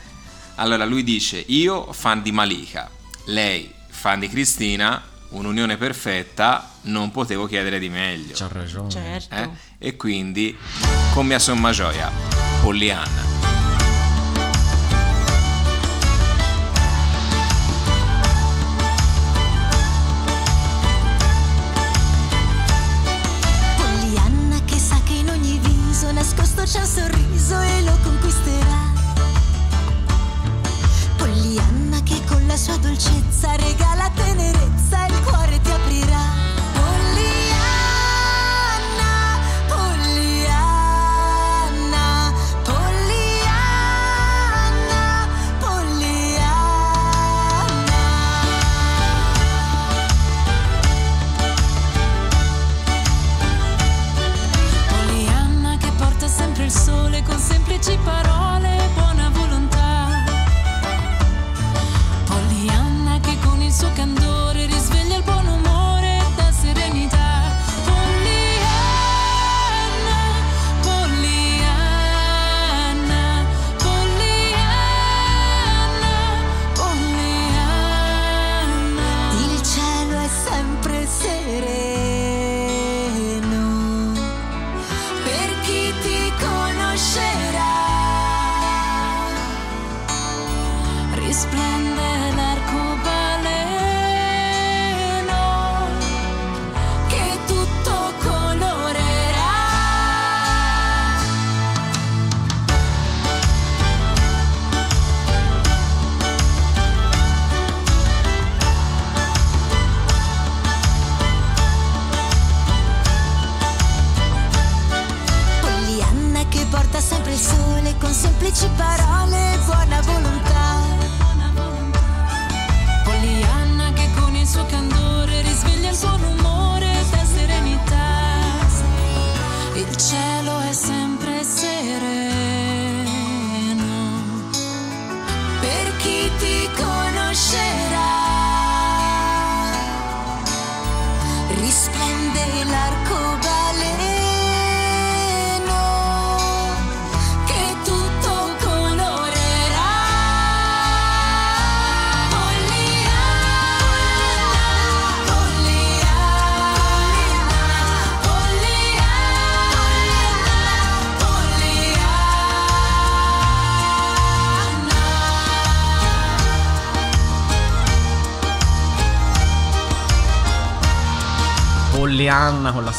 Allora, lui dice: Io fan di Malika, lei fan di Cristina, un'unione perfetta, non potevo chiedere di meglio. C'ha ragione. Certo. Eh? E quindi, con mia somma gioia, Pollyanna. Sorriso e lo conquisterà.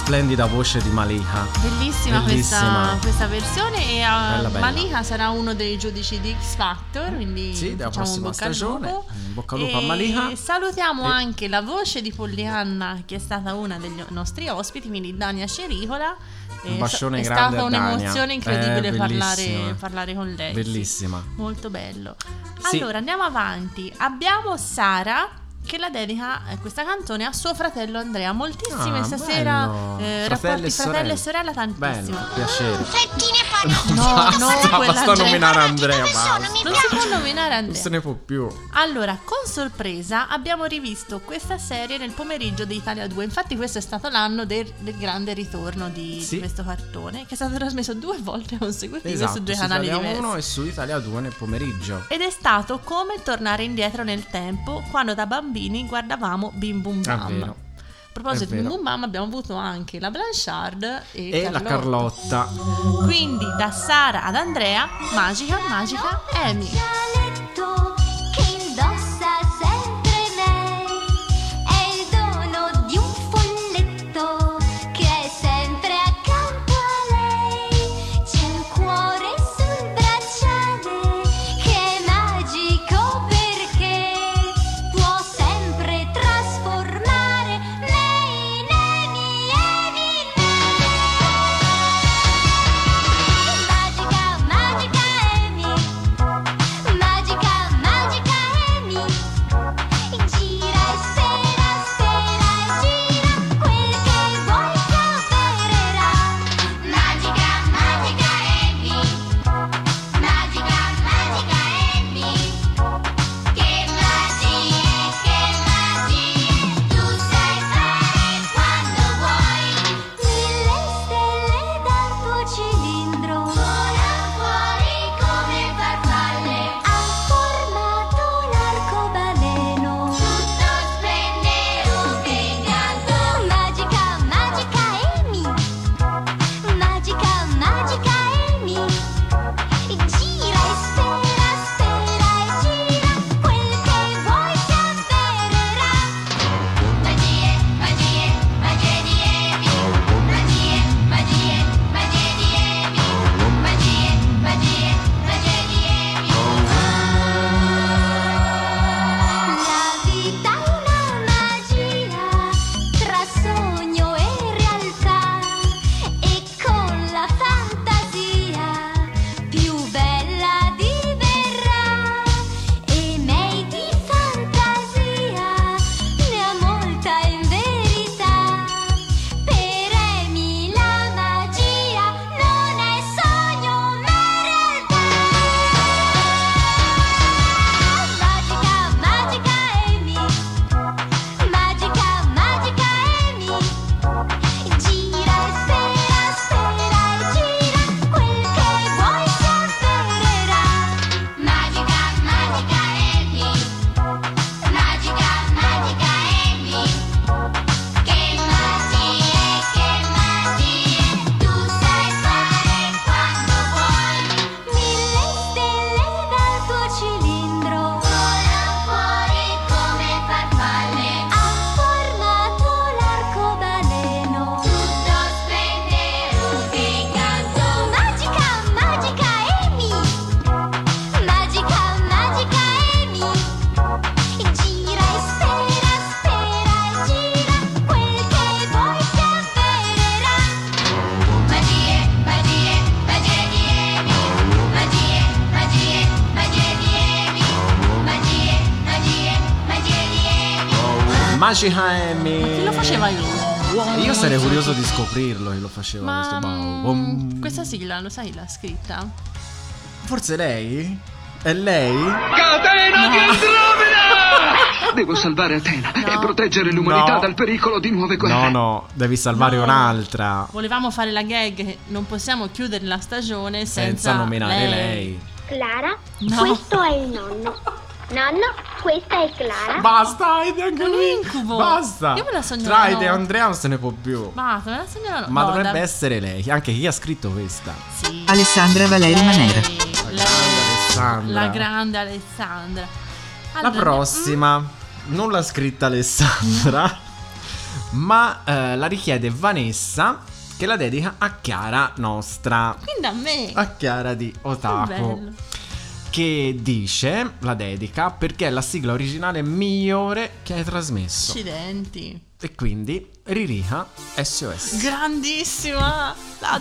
Splendida voce di Malika. Bellissima, Bellissima. Questa, questa versione e uh, Bella, bella. Malika sarà uno dei giudici di X Factor, quindi Sì, della prossima bocca stagione. In bocca al lupo a E Malika. Salutiamo E- anche la voce di Pollyanna che è stata una degli nostri ospiti, quindi Dania Cericola. Un E bacione è grande stata a Dania. un'emozione incredibile Eh, parlare, parlare con lei. sì. Bellissima. Molto bello. Sì. Allora, andiamo avanti. Abbiamo Sara che la dedica eh, questa canzone a suo fratello Andrea. Moltissime Ah, stasera eh, Fratelli rapporti fratello e sorella tantissimo. Bello, piacere. No, basta, no, basta quell'Andrea. nominare Andrea, basta. Non si può nominare Non Andrea. se ne può più. Allora, con sorpresa abbiamo rivisto questa serie nel pomeriggio di Italia 2. Infatti, questo è stato l'anno del, del grande ritorno di, Sì. di questo cartone, che è stato trasmesso due volte consecutive Esatto, su due su canali Italia diversi. 1 e su Italia 2 nel pomeriggio. Ed è stato come tornare indietro nel tempo quando da bambini guardavamo Bim Bum È Bam. vero. proposito di vero. Boom Bam abbiamo avuto anche la Blanchard e, E la Carlotta. Quindi da Sara ad Andrea, magica, magica Amy. Amy Magica Amy. Chi lo faceva io? Io sarei curioso di scoprirlo che lo faceva questo Ma Bau. mm, Bom. questa sigla lo sai l'ha scritta? Forse lei? È lei? Catena di Andromeda! Devo salvare Atena e proteggere l'umanità No. dal pericolo di nuove guerre. No, no, devi salvare No. un'altra. Volevamo fare la gag non possiamo chiudere la stagione senza, Senza nominare lei. Clara, No. questo è il nonno. Nonno, questa è Clara. Basta, Heidi, anche Un lui. incubo. Basta. Io me la sogno Tra la Heidi e. Andrea non se ne può più. Basta, me la segnerò. Ma no, dovrebbe da- essere lei. Anche chi ha scritto questa? Sì. Alessandra Valeri Manera. Alessandra. La grande Alessandra. La Allora, prossima. mm. Non l'ha scritta Alessandra. ma eh, la richiede Vanessa. Che la dedica a Chiara nostra. Quindi a me. A Chiara di Che Otaku. Che dice, la dedica, perché è la sigla originale migliore che hai trasmesso. Accidenti. E quindi Ririha SOS. Grandissima. La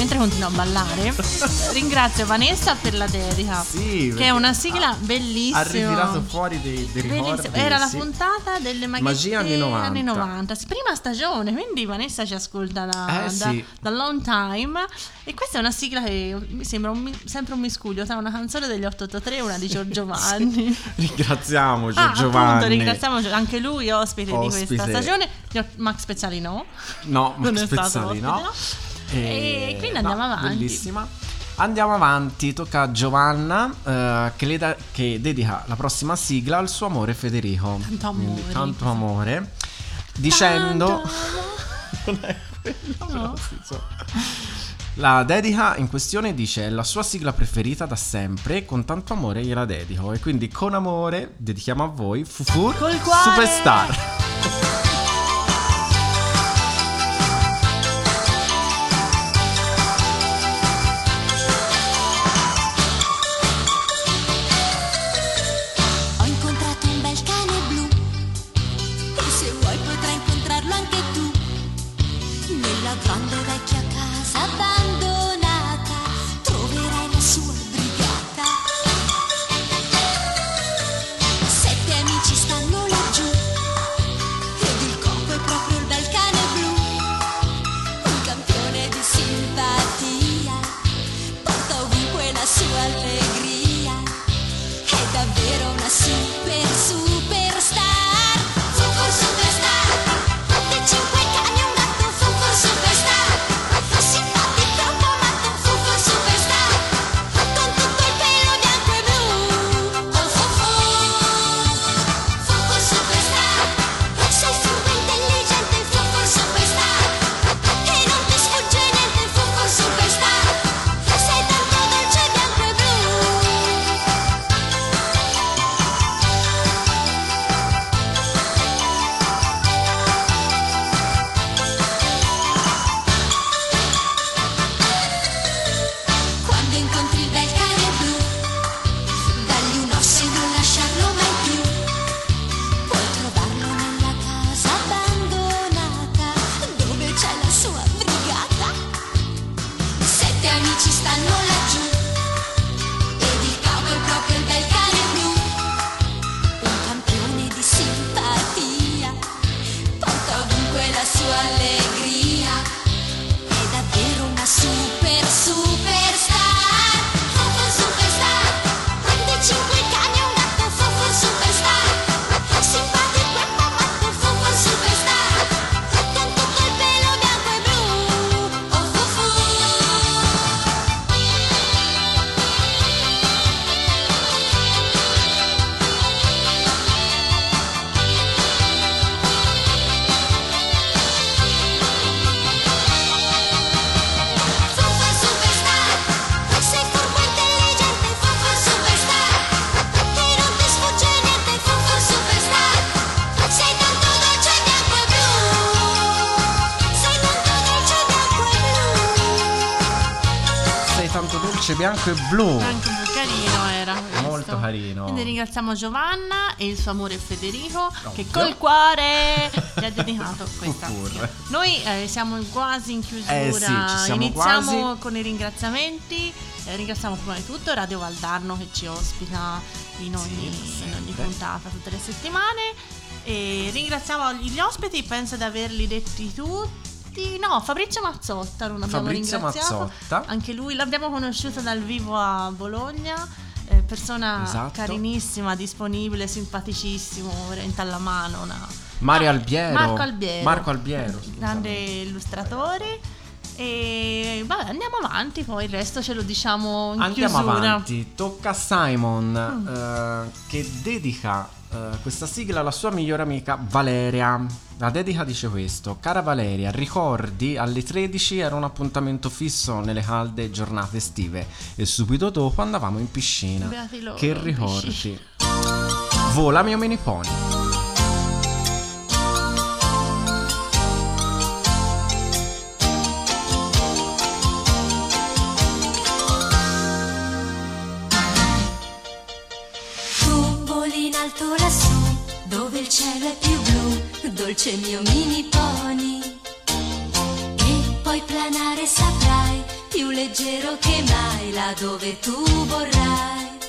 mentre continuo a ballare, ringrazio Vanessa per la dedica. Sì, che è una sigla bellissima. Ha ritirato fuori dei, dei ricordi. Era la sì. puntata delle Magia anni 90. anni 90. Sì, Prima stagione, quindi Vanessa ci ascolta da, Eh, da, sì. da long time. E questa è una sigla che mi sembra un sempre un miscuglio tra una canzone degli 883 e una di Giorgio Vanni. Ringraziamo Ah, Giorgio appunto, Vanni. ringraziamo anche lui, ospite, di Ospite. questa stagione. Max Speziali no. No, Max Pezzali no. No? E quindi andiamo avanti. Bellissima. Andiamo avanti, tocca a Giovanna eh, che, le da- che dedica la prossima sigla al suo amore Federico. Tanto Quindi, amore. tanto amore. Dicendo... No. La dedica in questione dice è la sua sigla preferita da sempre, con tanto amore gliela dedico e quindi con amore dedichiamo a voi Fufur. Superstar. Amici stanno laggiù, bianco e blu. Anche un po' carino era. questo. Molto carino. Quindi ringraziamo Giovanna e il suo amore Federico che Ovvio. col cuore gli ha dedicato questa. Noi eh, siamo quasi in chiusura, Eh sì, iniziamo quasi. con i ringraziamenti. Eh, ringraziamo prima di tutto Radio Valdarno che ci ospita in ogni, in ogni puntata tutte le settimane. E ringraziamo gli ospiti, penso di averli detti tutti. No, Fabrizio Mazzotta non abbiamo Fabrizio ringraziato. Mazzotta. Anche lui l'abbiamo conosciuto dal vivo a Bologna. eh, persona Esatto. carinissima, disponibile, simpaticissimo, veramente alla mano. Una... Mario Albiero. Marco Albiero. Marco Albiero. Grande illustratore. E vabbè, andiamo avanti, poi il resto ce lo diciamo in Andiamo chiusura. avanti. Tocca a Simon Mm. eh, che dedica eh, questa sigla alla sua migliore amica Valeria. La dedica dice questo: Cara Valeria, ricordi alle 13 era un appuntamento fisso nelle calde giornate estive e subito dopo andavamo in piscina. Loro, che ricordi? piscina. Vola mio mini pony. Dolce mio mini pony. E Puoi planare, saprai, più leggero che mai, là dove tu vorrai.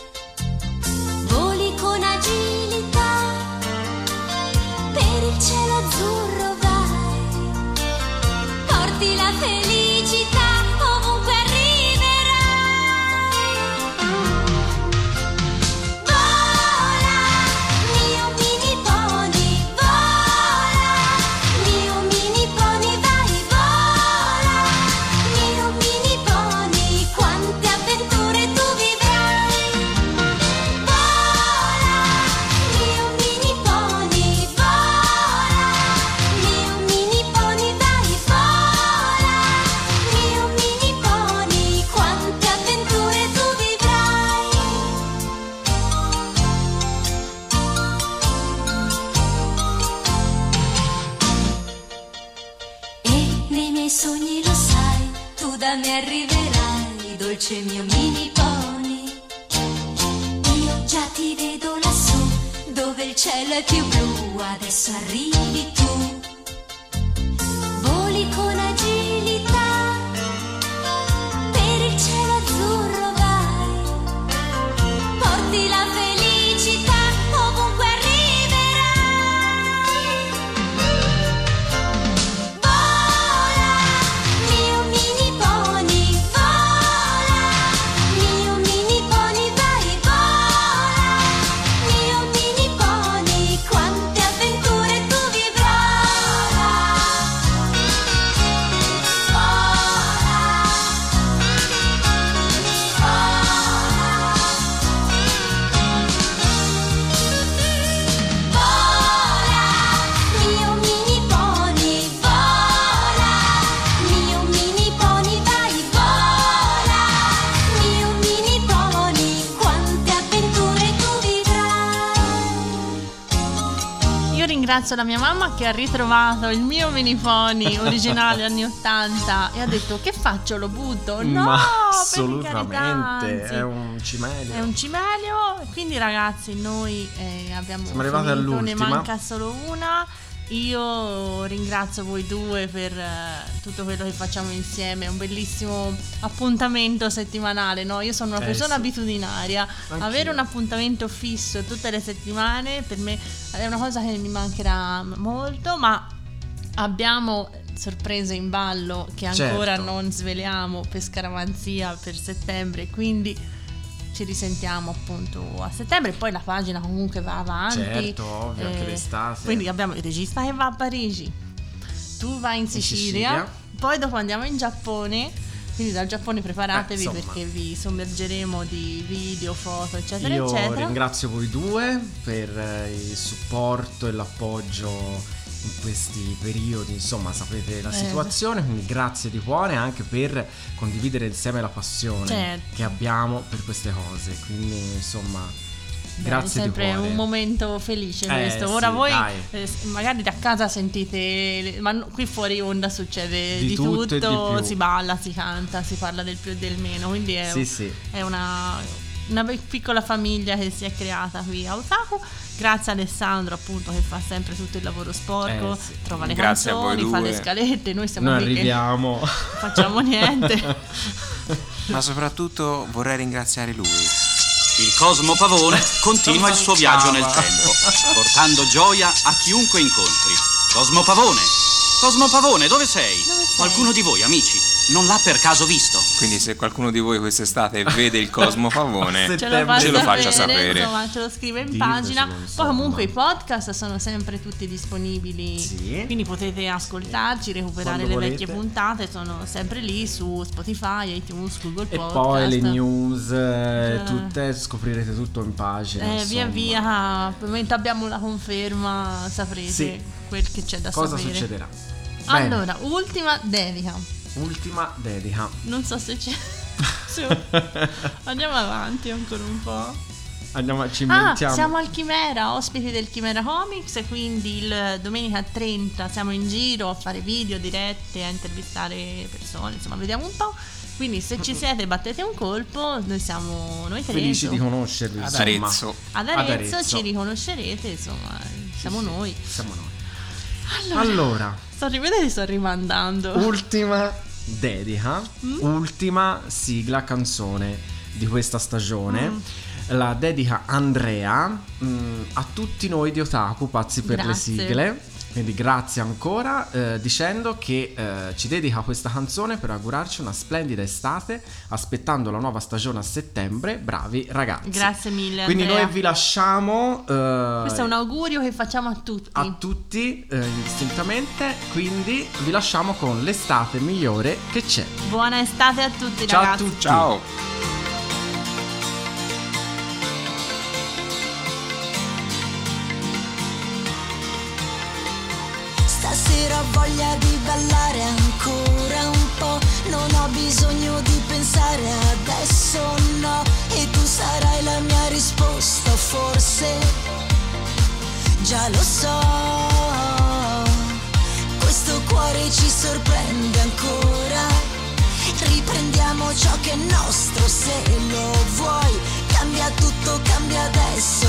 La mia mamma che ha ritrovato il mio mini pony originale anni 80 e ha detto che faccio lo butto? No, Ma assolutamente, anzi. è un cimelio. È un cimelio, quindi ragazzi noi eh, abbiamo Siamo arrivati finito, ne all'ultima. manca solo una. Io ringrazio voi due per eh, tutto quello che facciamo insieme, è un bellissimo appuntamento settimanale, no? Io sono una Eh, persona sì. abitudinaria, Anch'io. avere un appuntamento fisso tutte le settimane per me è una cosa che mi mancherà molto, ma abbiamo sorprese in ballo che ancora Certo. non sveliamo per scaramanzia per settembre, quindi ci risentiamo appunto a settembre. Poi la pagina comunque va avanti. Eh, Certo, ovvio, anche d'estate. Quindi abbiamo il regista che va a Parigi, tu vai in Sicilia, Sicilia. poi dopo andiamo in Giappone. Quindi dal Giappone preparatevi Eh, perché vi sommergeremo di video, foto, eccetera, Io eccetera. ringrazio voi due per eh, il supporto e l'appoggio in questi periodi, insomma sapete la Eh. situazione, quindi grazie di cuore anche per condividere insieme la passione Certo. che abbiamo per queste cose, quindi insomma Beh, grazie è sempre un momento felice Eh, questo. Ora sì, voi eh, magari da casa sentite, ma qui fuori onda succede Di di, tutto tutto, di si balla, si canta, si parla del più e del meno, quindi è, Sì, sì. è una, una piccola famiglia che si è creata qui a Otaku. Grazie a Alessandro appunto che fa sempre tutto il lavoro sporco, Eh, sì. trova le Grazie canzoni, fa le scalette, noi siamo Noi qui che arriviamo. non facciamo niente. Ma soprattutto vorrei ringraziare lui. Il Cosmo Pavone continua il suo viaggio nel tempo, portando gioia a chiunque incontri. Cosmo Pavone! Cosmo Pavone, dove sei? Qualcuno di voi, amici, non l'ha per caso visto? Quindi se qualcuno di voi quest'estate vede il Cosmo Pavone, ce lo, ce lo faccia sapere, insomma, ce lo scrive in Ditecelo, pagina. Poi comunque i podcast sono sempre tutti disponibili. Quindi potete ascoltarci, recuperare Quando le vecchie volete. puntate, sono sempre lì su Spotify, iTunes, Google E Podcast. poi le news, eh, Eh. tutte scoprirete tutto in pagina. Eh, via insomma. via, momento abbiamo la conferma, saprete Sì. quel che c'è da Cosa sapere. succederà? Bene. Allora, ultima dedica. Ultima dedica. Non so se c'è. Su. Andiamo avanti ancora un po'. Andiamo, ci Ah, inventiamo. siamo al Chimera, ospiti del Chimera Comics, quindi il domenica 30 siamo in giro a fare video, dirette, a intervistare persone, insomma, vediamo un po'. Quindi se ci siete battete un colpo, noi siamo noi tre. Felici di conoscervi. Ad. Arezzo. Ad Arezzo, ci riconoscerete, insomma, siamo noi. Siamo noi. Allora, Allora, sto rivedendo sto rimandando. ultima dedica, Mm? ultima sigla canzone di questa stagione. Mm. La dedica Andrea mm, a tutti noi di Otaku, pazzi per le Grazie. sigle. Quindi grazie ancora, eh, dicendo che eh, ci dedica questa canzone per augurarci una splendida estate, aspettando la nuova stagione a settembre. Bravi ragazzi. Grazie mille. Quindi Andrea. noi vi lasciamo eh, Questo è un augurio che facciamo a tutti. a tutti eh, indistintamente, quindi vi lasciamo con l'estate migliore che c'è. Buona estate a tutti, Ciao a ragazzi. tutti. Ciao. Ho voglia di ballare ancora un po'. Non ho bisogno di pensare adesso no. E tu sarai la mia risposta, forse. Già lo so. Questo cuore ci sorprende ancora. Riprendiamo ciò che è nostro se lo vuoi. Cambia tutto, cambia adesso